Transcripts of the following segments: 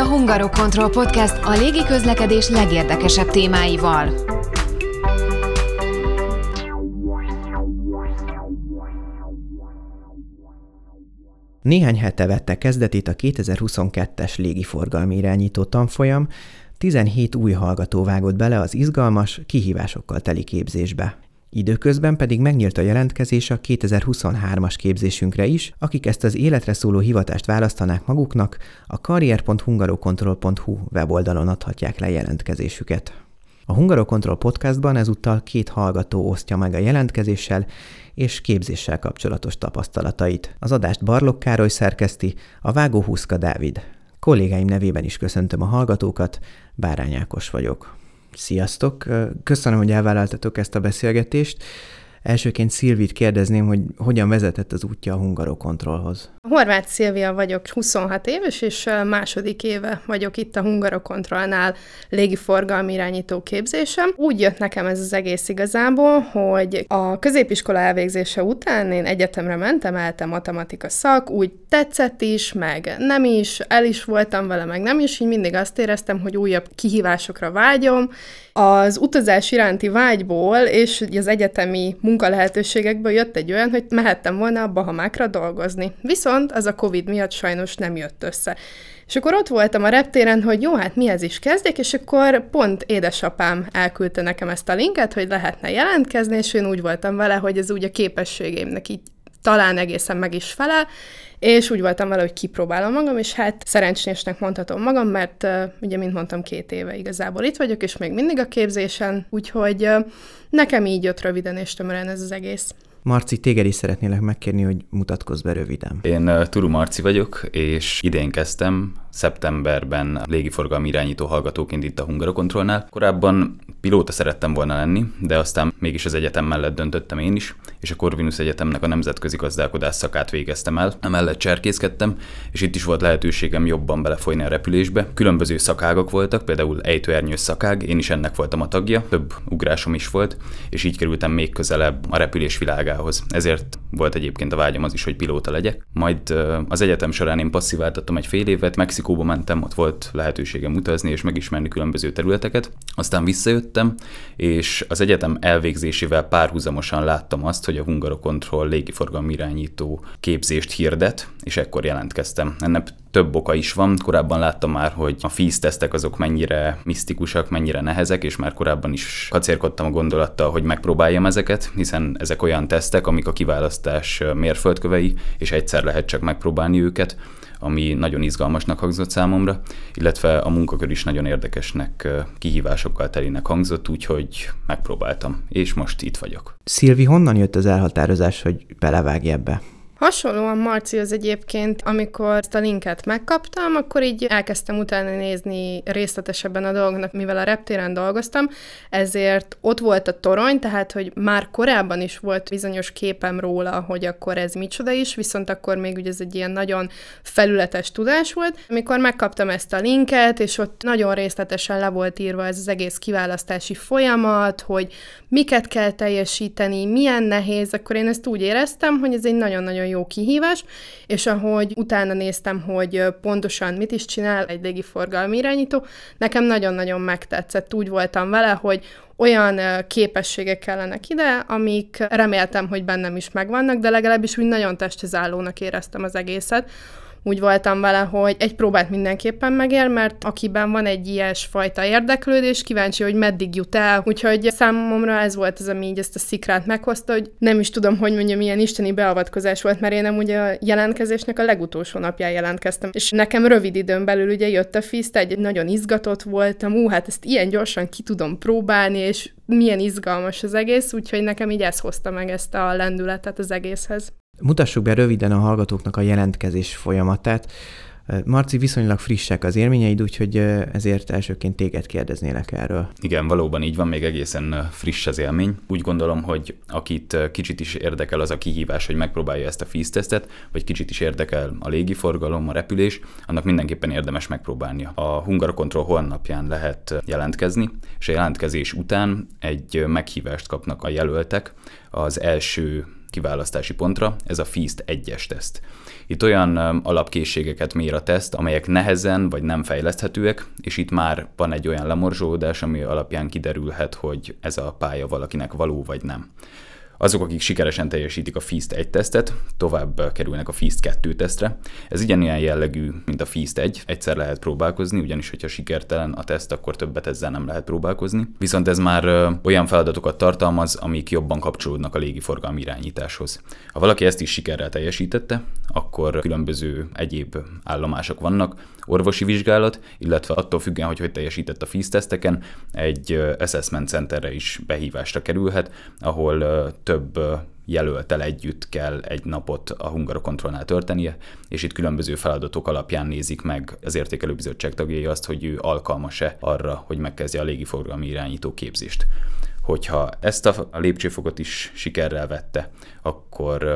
a Hungarokontroll Podcast a légi közlekedés legérdekesebb témáival. Néhány hete vette kezdetét a 2022-es légiforgalmi irányító tanfolyam, 17 új hallgató vágott bele az izgalmas, kihívásokkal teli képzésbe. Időközben pedig megnyílt a jelentkezés a 2023-as képzésünkre is, akik ezt az életre szóló hivatást választanák maguknak, a karrier.hungarokontroll.hu weboldalon adhatják le jelentkezésüket. A Hungarokontroll podcastban ezúttal két hallgató osztja meg a jelentkezéssel és képzéssel kapcsolatos tapasztalatait. Az adást Barlok Károly szerkeszti, a vágó Huszka Dávid. Kollégáim nevében is köszöntöm a hallgatókat, Bárány Ákos vagyok. Sziasztok! Köszönöm, hogy elvállaltatok ezt a beszélgetést. Elsőként Szilvit kérdezném, hogy hogyan vezetett az útja a Hungarokontrollhoz. Horváth Szilvia vagyok, 26 éves, és második éve vagyok itt a Hungarokontrollnál légiforgalmi irányító képzésem. Úgy jött nekem ez az egész igazából, hogy a középiskola elvégzése után én egyetemre mentem, eltem matematika szak, úgy tetszett is, meg nem is, el is voltam vele, meg nem is, így mindig azt éreztem, hogy újabb kihívásokra vágyom, az utazás iránti vágyból és az egyetemi munkalehetőségekből jött egy olyan, hogy mehettem volna a Bahamákra dolgozni. Viszont az a Covid miatt sajnos nem jött össze. És akkor ott voltam a reptéren, hogy jó, hát mihez is kezdjek, és akkor pont édesapám elküldte nekem ezt a linket, hogy lehetne jelentkezni, és én úgy voltam vele, hogy ez úgy a képességeimnek így talán egészen meg is felel, és úgy voltam vele, hogy kipróbálom magam, és hát szerencsésnek mondhatom magam, mert uh, ugye, mint mondtam, két éve igazából itt vagyok, és még mindig a képzésen, úgyhogy uh, nekem így jött röviden és tömören ez az egész. Marci, téged is szeretnélek megkérni, hogy mutatkozz be röviden. Én uh, Turu Marci vagyok, és idén kezdtem szeptemberben légiforgalmi irányító hallgatóként itt a Hungarokontrollnál. Korábban pilóta szerettem volna lenni, de aztán mégis az egyetem mellett döntöttem én is, és a Corvinus Egyetemnek a nemzetközi gazdálkodás szakát végeztem el. Emellett cserkészkedtem, és itt is volt lehetőségem jobban belefolyni a repülésbe. Különböző szakágok voltak, például ejtőernyős szakág, én is ennek voltam a tagja, több ugrásom is volt, és így kerültem még közelebb a repülés világához. Ezért volt egyébként a vágyam az is, hogy pilóta legyek. Majd az egyetem során én passziváltattam egy fél évet, Mexikóba mentem, ott volt lehetőségem utazni és megismerni különböző területeket. Aztán visszajöttem, és az egyetem elvégzésével párhuzamosan láttam azt, hogy a Hungarokontroll légiforgalmi irányító képzést hirdet, és ekkor jelentkeztem. Ennek több oka is van. Korábban láttam már, hogy a FIS tesztek azok mennyire misztikusak, mennyire nehezek, és már korábban is kacérkodtam a gondolattal, hogy megpróbáljam ezeket, hiszen ezek olyan tesztek, amik a kiválasztás mérföldkövei, és egyszer lehet csak megpróbálni őket ami nagyon izgalmasnak hangzott számomra, illetve a munkakör is nagyon érdekesnek, kihívásokkal telinek hangzott, úgyhogy megpróbáltam, és most itt vagyok. Szilvi, honnan jött az elhatározás, hogy belevágj ebbe? Hasonlóan Marci az egyébként, amikor ezt a linket megkaptam, akkor így elkezdtem utána nézni részletesebben a dolgoknak, mivel a reptéren dolgoztam, ezért ott volt a torony, tehát hogy már korábban is volt bizonyos képem róla, hogy akkor ez micsoda is, viszont akkor még ugye ez egy ilyen nagyon felületes tudás volt. Amikor megkaptam ezt a linket, és ott nagyon részletesen le volt írva ez az egész kiválasztási folyamat, hogy miket kell teljesíteni, milyen nehéz, akkor én ezt úgy éreztem, hogy ez egy nagyon-nagyon jó kihívás, és ahogy utána néztem, hogy pontosan mit is csinál egy légiforgalmi irányító, nekem nagyon-nagyon megtetszett. Úgy voltam vele, hogy olyan képességek kellenek ide, amik reméltem, hogy bennem is megvannak, de legalábbis úgy nagyon testezállónak éreztem az egészet, úgy voltam vele, hogy egy próbát mindenképpen megér, mert akiben van egy ilyes fajta érdeklődés, kíváncsi, hogy meddig jut el. Úgyhogy számomra ez volt az, ami így ezt a szikrát meghozta, hogy nem is tudom, hogy mondjam, milyen isteni beavatkozás volt, mert én nem ugye a jelentkezésnek a legutolsó napján jelentkeztem. És nekem rövid időn belül ugye jött a fiszt, egy nagyon izgatott voltam, ú, hát ezt ilyen gyorsan ki tudom próbálni, és milyen izgalmas az egész, úgyhogy nekem így ez hozta meg ezt a lendületet az egészhez. Mutassuk be röviden a hallgatóknak a jelentkezés folyamatát. Marci, viszonylag frissek az élményeid, úgyhogy ezért elsőként téged kérdeznélek erről. Igen, valóban így van, még egészen friss az élmény. Úgy gondolom, hogy akit kicsit is érdekel az a kihívás, hogy megpróbálja ezt a FIS-tesztet, vagy kicsit is érdekel a légiforgalom, a repülés, annak mindenképpen érdemes megpróbálnia. A Hungar Control lehet jelentkezni, és a jelentkezés után egy meghívást kapnak a jelöltek az első kiválasztási pontra, ez a FIST 1-es teszt. Itt olyan alapkészségeket mér a teszt, amelyek nehezen vagy nem fejleszthetőek, és itt már van egy olyan lemorzsolódás, ami alapján kiderülhet, hogy ez a pálya valakinek való vagy nem. Azok, akik sikeresen teljesítik a FIST 1 tesztet, tovább kerülnek a FIST 2 tesztre. Ez ugyanilyen jellegű, mint a FIST 1, egyszer lehet próbálkozni, ugyanis, hogyha sikertelen a teszt, akkor többet ezzel nem lehet próbálkozni. Viszont ez már olyan feladatokat tartalmaz, amik jobban kapcsolódnak a légiforgalmi irányításhoz. Ha valaki ezt is sikerrel teljesítette, akkor különböző egyéb állomások vannak, orvosi vizsgálat, illetve attól függően, hogy hogy teljesített a FIST teszteken, egy assessment centerre is behívásra kerülhet, ahol több jelöltel együtt kell egy napot a hungarokontrollnál történnie, és itt különböző feladatok alapján nézik meg az értékelőbizottság tagjai azt, hogy ő alkalmas-e arra, hogy megkezdje a légiforgalmi irányító képzést. Hogyha ezt a lépcsőfokot is sikerrel vette, akkor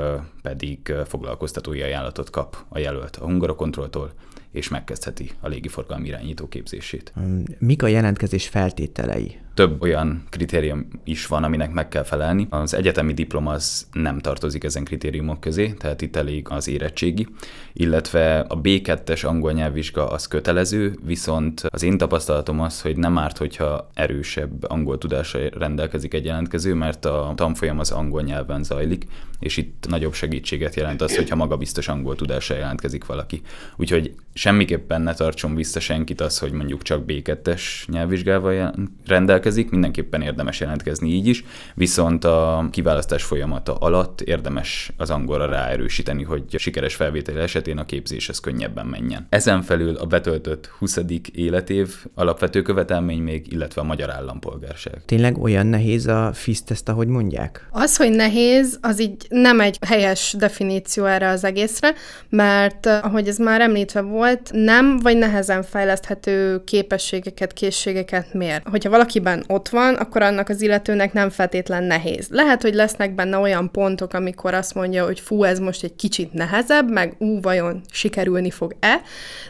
pedig foglalkoztatói ajánlatot kap a jelölt a hungarokontrolltól, és megkezdheti a légiforgalmi irányító képzését. Mik a jelentkezés feltételei? több olyan kritérium is van, aminek meg kell felelni. Az egyetemi diploma az nem tartozik ezen kritériumok közé, tehát itt elég az érettségi, illetve a B2-es angol nyelvvizsga az kötelező, viszont az én tapasztalatom az, hogy nem árt, hogyha erősebb angol tudásra rendelkezik egy jelentkező, mert a tanfolyam az angol nyelven zajlik, és itt nagyobb segítséget jelent az, hogyha magabiztos angol tudásra jelentkezik valaki. Úgyhogy semmiképpen ne tartson vissza senkit az, hogy mondjuk csak B2-es nyelvvizsgával rendelkezik, mindenképpen érdemes jelentkezni így is, viszont a kiválasztás folyamata alatt érdemes az angolra ráerősíteni, hogy sikeres felvétel esetén a képzéshez könnyebben menjen. Ezen felül a betöltött 20. életév alapvető követelmény még, illetve a magyar állampolgárság. Tényleg olyan nehéz a FISZ-teszt, ahogy mondják? Az, hogy nehéz, az így nem egy helyes definíció erre az egészre, mert ahogy ez már említve volt, nem vagy nehezen fejleszthető képességeket, készségeket mér. Hogyha valakiben ott van, akkor annak az illetőnek nem feltétlen nehéz. Lehet, hogy lesznek benne olyan pontok, amikor azt mondja, hogy fú, ez most egy kicsit nehezebb, meg ú, vajon sikerülni fog-e,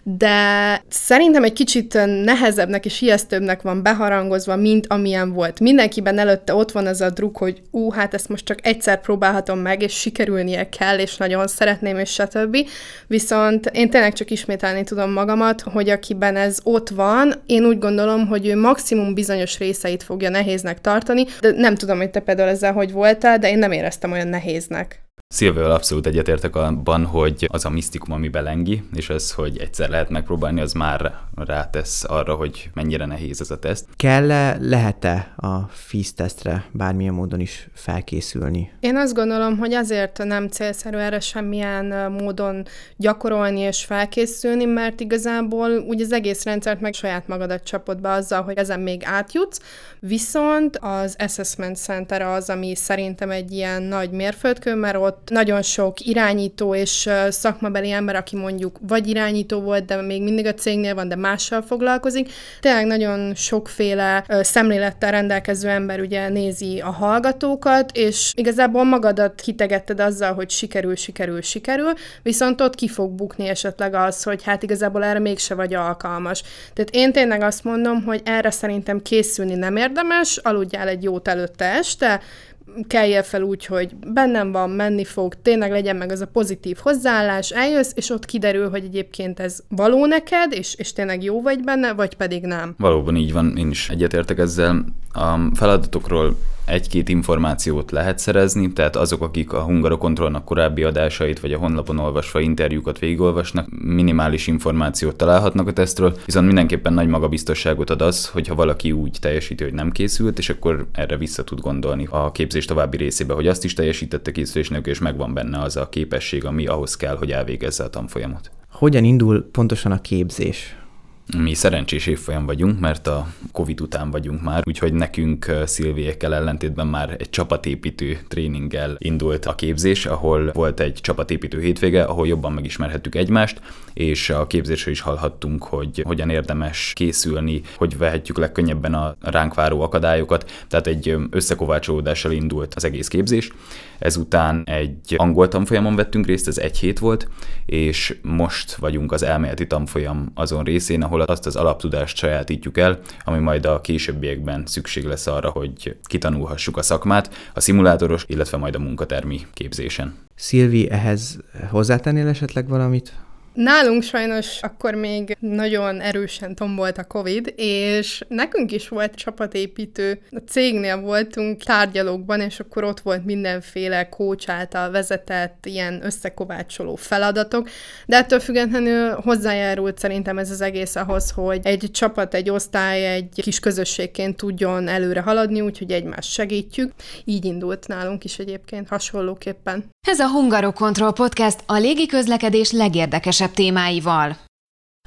de szerintem egy kicsit nehezebbnek és ijesztőbbnek van beharangozva, mint amilyen volt. Mindenkiben előtte ott van az a druk, hogy ú, hát ezt most csak egyszer próbálhatom meg, és sikerülnie kell, és nagyon szeretném, és stb. Viszont én tényleg csak ismételni tudom magamat, hogy akiben ez ott van, én úgy gondolom, hogy ő maximum bizonyos rész részeit fogja nehéznek tartani, de nem tudom, hogy te például ezzel hogy voltál, de én nem éreztem olyan nehéznek. Szilvével abszolút egyetértek abban, hogy az a misztikum, ami belengi, és az, hogy egyszer lehet megpróbálni, az már rátesz arra, hogy mennyire nehéz ez a teszt. Kell-e, lehet-e a FIS tesztre bármilyen módon is felkészülni? Én azt gondolom, hogy azért nem célszerű erre semmilyen módon gyakorolni és felkészülni, mert igazából úgy az egész rendszert meg saját magadat csapod be azzal, hogy ezen még átjutsz, viszont az Assessment Center az, ami szerintem egy ilyen nagy mérföldkő, mert ott nagyon sok irányító és szakmabeli ember, aki mondjuk vagy irányító volt, de még mindig a cégnél van, de mással foglalkozik. Tényleg nagyon sokféle szemlélettel rendelkező ember ugye nézi a hallgatókat, és igazából magadat hitegetted azzal, hogy sikerül, sikerül, sikerül, viszont ott ki fog bukni esetleg az, hogy hát igazából erre mégse vagy alkalmas. Tehát én tényleg azt mondom, hogy erre szerintem készülni nem érdemes, aludjál egy jót előtte este, kelje fel úgy, hogy bennem van, menni fog, tényleg legyen meg az a pozitív hozzáállás, eljössz, és ott kiderül, hogy egyébként ez való neked, és, és tényleg jó vagy benne, vagy pedig nem. Valóban így van, én is egyetértek ezzel. A feladatokról egy-két információt lehet szerezni, tehát azok, akik a Hungarokontrollnak korábbi adásait vagy a honlapon olvasva interjúkat végigolvasnak, minimális információt találhatnak a tesztről, viszont mindenképpen nagy magabiztosságot ad az, hogyha valaki úgy teljesíti, hogy nem készült, és akkor erre vissza tud gondolni a képzés további részébe, hogy azt is teljesítette készülésnek, és megvan benne az a képesség, ami ahhoz kell, hogy elvégezze a tanfolyamot. Hogyan indul pontosan a képzés? Mi szerencsés évfolyam vagyunk, mert a Covid után vagyunk már, úgyhogy nekünk Szilviekkel ellentétben már egy csapatépítő tréninggel indult a képzés, ahol volt egy csapatépítő hétvége, ahol jobban megismerhettük egymást, és a képzésről is hallhattunk, hogy hogyan érdemes készülni, hogy vehetjük legkönnyebben a ránk váró akadályokat, tehát egy összekovácsolódással indult az egész képzés. Ezután egy angol tanfolyamon vettünk részt, ez egy hét volt, és most vagyunk az elméleti tanfolyam azon részén, ahol ahol azt az alaptudást sajátítjuk el, ami majd a későbbiekben szükség lesz arra, hogy kitanulhassuk a szakmát, a szimulátoros, illetve majd a munkatermi képzésen. Szilvi, ehhez hozzátennél esetleg valamit? Nálunk sajnos akkor még nagyon erősen tombolt a Covid, és nekünk is volt csapatépítő. A cégnél voltunk tárgyalókban, és akkor ott volt mindenféle coach által vezetett ilyen összekovácsoló feladatok, de ettől függetlenül hozzájárult szerintem ez az egész ahhoz, hogy egy csapat, egy osztály, egy kis közösségként tudjon előre haladni, úgyhogy egymást segítjük. Így indult nálunk is egyébként hasonlóképpen. Ez a Hungarokontroll Podcast a légiközlekedés legérdekesebb legérdekesebb témáival.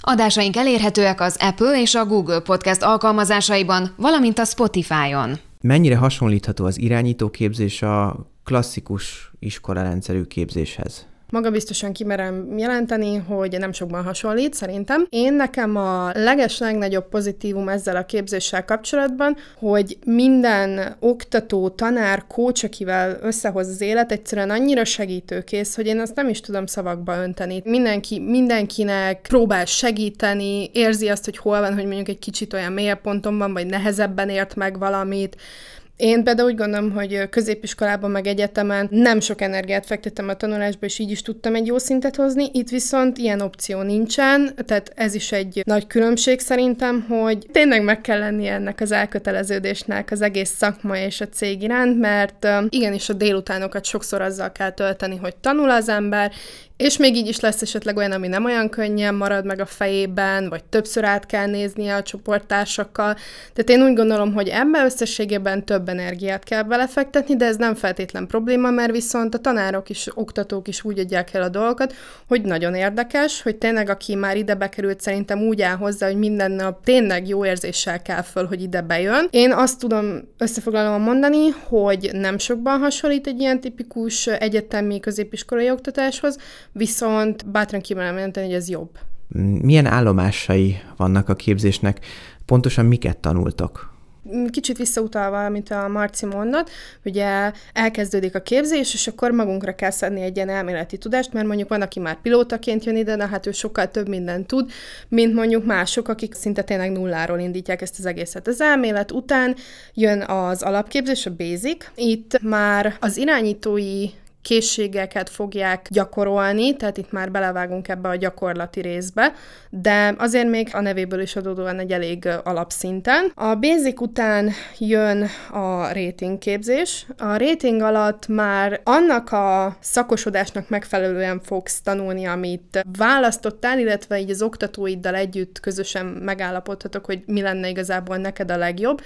Adásaink elérhetőek az Apple és a Google Podcast alkalmazásaiban, valamint a Spotify-on. Mennyire hasonlítható az irányítóképzés a klasszikus iskolarendszerű képzéshez? Magabiztosan kimerem jelenteni, hogy nem sokban hasonlít, szerintem. Én nekem a leges legnagyobb pozitívum ezzel a képzéssel kapcsolatban, hogy minden oktató, tanár, kócs, akivel összehoz az élet, egyszerűen annyira segítőkész, hogy én azt nem is tudom szavakba önteni. Mindenki, mindenkinek próbál segíteni, érzi azt, hogy hol van, hogy mondjuk egy kicsit olyan mélyebb ponton van, vagy nehezebben ért meg valamit, én például úgy gondolom, hogy középiskolában meg egyetemen nem sok energiát fektettem a tanulásba, és így is tudtam egy jó szintet hozni. Itt viszont ilyen opció nincsen, tehát ez is egy nagy különbség szerintem, hogy tényleg meg kell lenni ennek az elköteleződésnek az egész szakma és a cég iránt, mert igenis a délutánokat sokszor azzal kell tölteni, hogy tanul az ember, és még így is lesz esetleg olyan, ami nem olyan könnyen marad meg a fejében, vagy többször át kell néznie a csoporttársakkal. Tehát én úgy gondolom, hogy ebben összességében több energiát kell belefektetni, de ez nem feltétlen probléma, mert viszont a tanárok is, oktatók is úgy adják el a dolgokat, hogy nagyon érdekes, hogy tényleg aki már ide bekerült, szerintem úgy áll hozzá, hogy minden nap tényleg jó érzéssel kell föl, hogy ide bejön. Én azt tudom összefoglalóan mondani, hogy nem sokban hasonlít egy ilyen tipikus egyetemi középiskolai oktatáshoz, viszont bátran kimerem jelenteni, hogy ez jobb. Milyen állomásai vannak a képzésnek? Pontosan miket tanultok? Kicsit visszautalva, amit a Marci mondott, ugye elkezdődik a képzés, és akkor magunkra kell szedni egy ilyen elméleti tudást, mert mondjuk van, aki már pilótaként jön ide, de hát ő sokkal több mindent tud, mint mondjuk mások, akik szinte tényleg nulláról indítják ezt az egészet. Az elmélet után jön az alapképzés, a basic. Itt már az irányítói készségeket fogják gyakorolni, tehát itt már belevágunk ebbe a gyakorlati részbe, de azért még a nevéből is adódóan egy elég alapszinten. A basic után jön a rating képzés. A rating alatt már annak a szakosodásnak megfelelően fogsz tanulni, amit választottál, illetve így az oktatóiddal együtt közösen megállapodhatok, hogy mi lenne igazából neked a legjobb.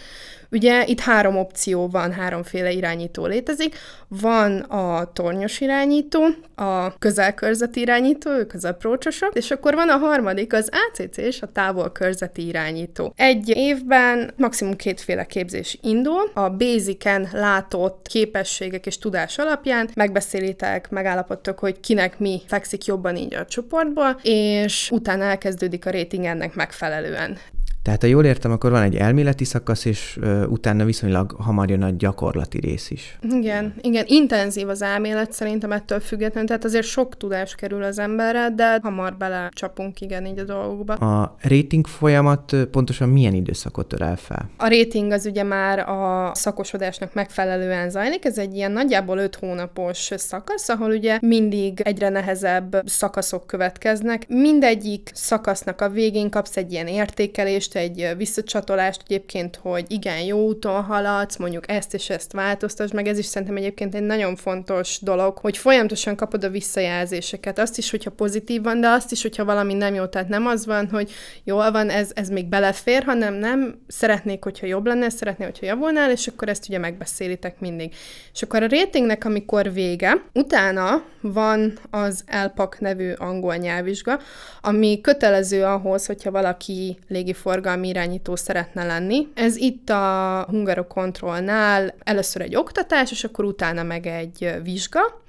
Ugye itt három opció van, háromféle irányító létezik. Van a tornyos irányító, a közelkörzeti irányító, ők az aprócsosok, és akkor van a harmadik, az ACC és a távolkörzeti irányító. Egy évben maximum kétféle képzés indul. A basicen látott képességek és tudás alapján megbeszélitek, megállapodtok, hogy kinek mi fekszik jobban így a csoportból, és utána elkezdődik a rating ennek megfelelően. Tehát, ha jól értem, akkor van egy elméleti szakasz, és uh, utána viszonylag hamar jön a gyakorlati rész is. Igen, igen, intenzív az elmélet szerintem ettől függetlenül, tehát azért sok tudás kerül az emberre, de hamar bele csapunk igen így a dolgokba. A rating folyamat pontosan milyen időszakot törel fel? A rating az ugye már a szakosodásnak megfelelően zajlik, ez egy ilyen nagyjából 5 hónapos szakasz, ahol ugye mindig egyre nehezebb szakaszok következnek. Mindegyik szakasznak a végén kapsz egy ilyen értékelést, jelentést, egy visszacsatolást egyébként, hogy igen, jó úton haladsz, mondjuk ezt és ezt változtasd meg, ez is szerintem egyébként egy nagyon fontos dolog, hogy folyamatosan kapod a visszajelzéseket, azt is, hogyha pozitív van, de azt is, hogyha valami nem jó, tehát nem az van, hogy jól van, ez, ez még belefér, hanem nem, szeretnék, hogyha jobb lenne, szeretnék, hogyha javulnál, és akkor ezt ugye megbeszélitek mindig. És akkor a ratingnek, amikor vége, utána van az ELPAK nevű angol nyelvvizsga, ami kötelező ahhoz, hogyha valaki légiforgalmi forgalmi irányító szeretne lenni. Ez itt a Hungarokontrollnál először egy oktatás, és akkor utána meg egy vizsga,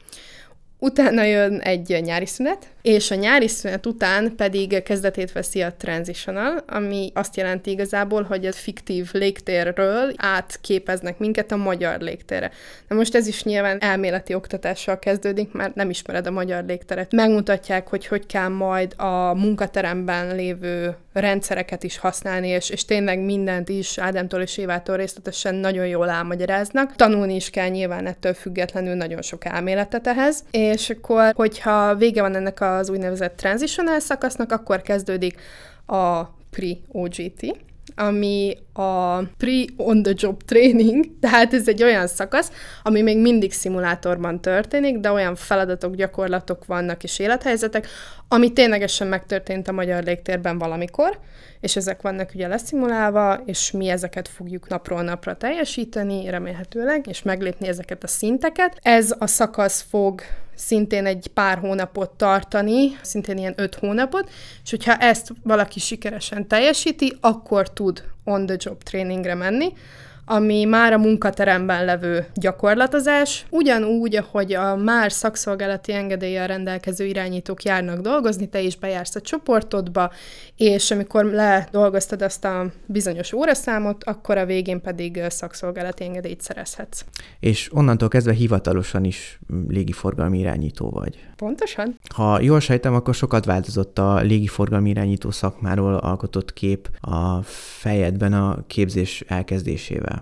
Utána jön egy nyári szünet, és a nyári szünet után pedig kezdetét veszi a transitional, ami azt jelenti igazából, hogy a fiktív légtérről átképeznek minket a magyar légtérre. Na most ez is nyilván elméleti oktatással kezdődik, mert nem ismered a magyar légteret. Megmutatják, hogy hogy kell majd a munkateremben lévő rendszereket is használni, és, és tényleg mindent is Ádámtól és Évától részletesen nagyon jól elmagyaráznak. Tanulni is kell nyilván ettől függetlenül nagyon sok elméletet ehhez, és akkor, hogyha vége van ennek az úgynevezett transitional szakasznak, akkor kezdődik a pre-OGT, ami a pre-on-the-job training, tehát ez egy olyan szakasz, ami még mindig szimulátorban történik, de olyan feladatok, gyakorlatok vannak és élethelyzetek, ami ténylegesen megtörtént a magyar légtérben valamikor, és ezek vannak ugye leszimulálva, és mi ezeket fogjuk napról napra teljesíteni, remélhetőleg, és meglépni ezeket a szinteket. Ez a szakasz fog szintén egy pár hónapot tartani, szintén ilyen öt hónapot, és hogyha ezt valaki sikeresen teljesíti, akkor tud on-the-job tréningre menni, ami már a munkateremben levő gyakorlatozás, ugyanúgy, ahogy a már szakszolgálati engedéllyel rendelkező irányítók járnak dolgozni, te is bejársz a csoportodba, és amikor ledolgoztad azt a bizonyos óraszámot, akkor a végén pedig szakszolgálati engedélyt szerezhetsz. És onnantól kezdve hivatalosan is légiforgalmi irányító vagy. Pontosan. Ha jól sejtem, akkor sokat változott a légiforgalmi irányító szakmáról alkotott kép a fejedben a képzés elkezdésével.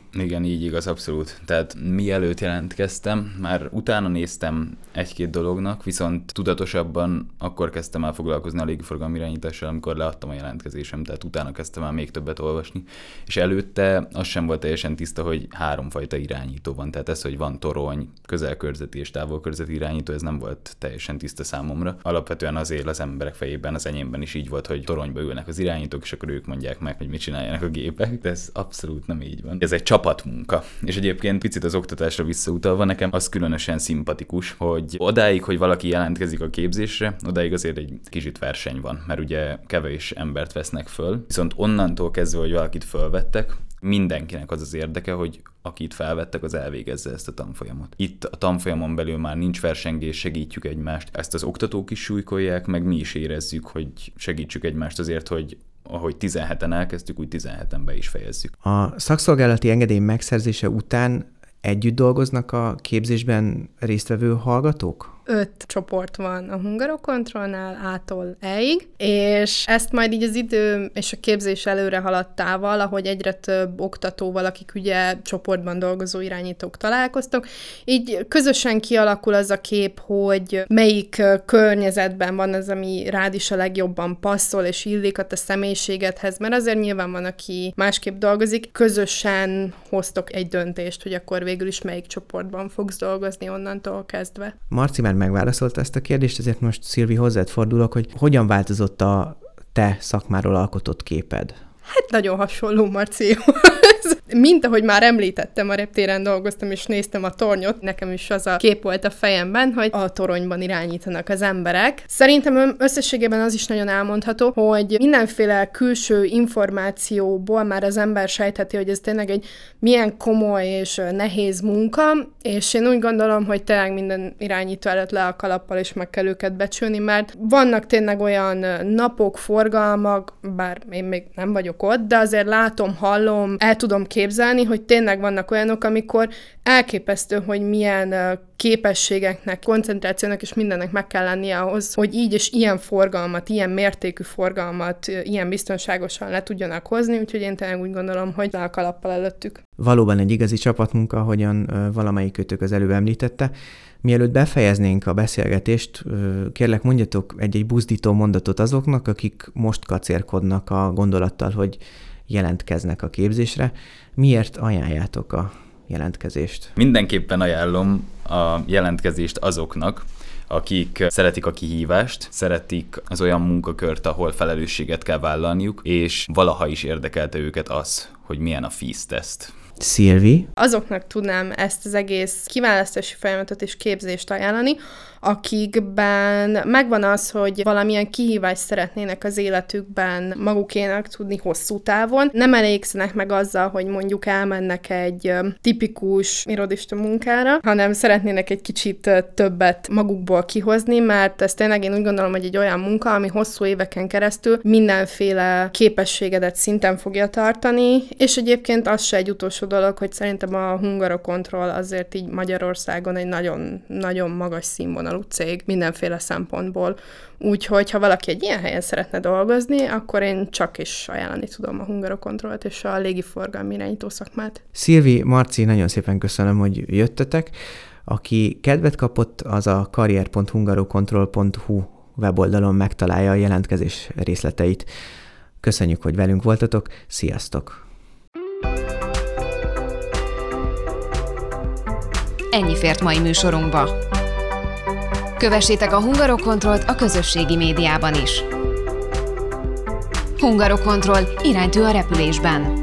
Igen, így igaz, abszolút. Tehát mielőtt jelentkeztem, már utána néztem egy-két dolognak, viszont tudatosabban akkor kezdtem el foglalkozni a légiforgalmi irányítással, amikor leadtam a jelentkezésem, tehát utána kezdtem el még többet olvasni. És előtte az sem volt teljesen tiszta, hogy háromfajta irányító van. Tehát ez, hogy van torony, közelkörzeti és távolkörzeti irányító, ez nem volt teljesen tiszta számomra. Alapvetően azért az emberek fejében, az enyémben is így volt, hogy toronyba ülnek az irányítók, és akkor ők mondják meg, hogy mit csináljanak a gépek, de ez abszolút nem így van. Ez egy csap csapatmunka. És egyébként picit az oktatásra visszautalva, nekem az különösen szimpatikus, hogy odáig, hogy valaki jelentkezik a képzésre, odáig azért egy kicsit verseny van, mert ugye kevés embert vesznek föl, viszont onnantól kezdve, hogy valakit fölvettek, mindenkinek az az érdeke, hogy akit felvettek, az elvégezze ezt a tanfolyamot. Itt a tanfolyamon belül már nincs versengés, segítjük egymást. Ezt az oktatók is súlykolják, meg mi is érezzük, hogy segítsük egymást azért, hogy ahogy 17-en elkezdtük, úgy 17-en be is fejezzük. A szakszolgálati engedély megszerzése után együtt dolgoznak a képzésben résztvevő hallgatók? Öt csoport van a Hungarokontrollnál ától eig, és ezt majd így az idő és a képzés előre haladtával, ahogy egyre több oktatóval, akik ugye csoportban dolgozó irányítók találkoztok, így közösen kialakul az a kép, hogy melyik környezetben van az, ami rád is a legjobban passzol és illik a te személyiségedhez, mert azért nyilván van, aki másképp dolgozik, közösen hoztok egy döntést, hogy akkor végül is melyik csoportban fogsz dolgozni onnantól kezdve. Marci már megválaszolta ezt a kérdést, ezért most Szilvi hozzád fordulok, hogy hogyan változott a te szakmáról alkotott képed? Hát nagyon hasonló, Marció. Mint ahogy már említettem, a reptéren dolgoztam, és néztem a tornyot, nekem is az a kép volt a fejemben, hogy a toronyban irányítanak az emberek. Szerintem összességében az is nagyon elmondható, hogy mindenféle külső információból már az ember sejtheti, hogy ez tényleg egy milyen komoly és nehéz munka, és én úgy gondolom, hogy tényleg minden irányító előtt le a kalappal, és meg kell őket becsülni, mert vannak tényleg olyan napok, forgalmak, bár én még nem vagyok ott, de azért látom, hallom, el tudom képzelni, hogy tényleg vannak olyanok, amikor elképesztő, hogy milyen képességeknek, koncentrációnak és mindennek meg kell lennie ahhoz, hogy így és ilyen forgalmat, ilyen mértékű forgalmat ilyen biztonságosan le tudjanak hozni, úgyhogy én tényleg úgy gondolom, hogy le a kalappal előttük. Valóban egy igazi csapatmunka, ahogyan valamelyik kötök az előbb említette. Mielőtt befejeznénk a beszélgetést, kérlek mondjatok egy-egy buzdító mondatot azoknak, akik most kacérkodnak a gondolattal, hogy jelentkeznek a képzésre. Miért ajánljátok a jelentkezést? Mindenképpen ajánlom a jelentkezést azoknak, akik szeretik a kihívást, szeretik az olyan munkakört, ahol felelősséget kell vállalniuk, és valaha is érdekelte őket az, hogy milyen a FIS teszt Szilvi? Azoknak tudnám ezt az egész kiválasztási folyamatot és képzést ajánlani, akikben megvan az, hogy valamilyen kihívást szeretnének az életükben magukénak tudni hosszú távon. Nem elégszenek meg azzal, hogy mondjuk elmennek egy tipikus irodista munkára, hanem szeretnének egy kicsit többet magukból kihozni, mert ez tényleg én úgy gondolom, hogy egy olyan munka, ami hosszú éveken keresztül mindenféle képességedet szinten fogja tartani, és egyébként az se egy utolsó dolog, hogy szerintem a Hungarokontroll azért így Magyarországon egy nagyon, nagyon magas színvonal színvonalú cég mindenféle szempontból. Úgyhogy, ha valaki egy ilyen helyen szeretne dolgozni, akkor én csak is ajánlani tudom a hungarokontrollt és a légiforgalmi irányító szakmát. Szilvi, Marci, nagyon szépen köszönöm, hogy jöttetek. Aki kedvet kapott, az a karrier.hungarokontroll.hu weboldalon megtalálja a jelentkezés részleteit. Köszönjük, hogy velünk voltatok, sziasztok! Ennyi fért mai műsorunkba. Kövessétek a Hungarokontrollt a közösségi médiában is. Hungarokontroll iránytű a repülésben.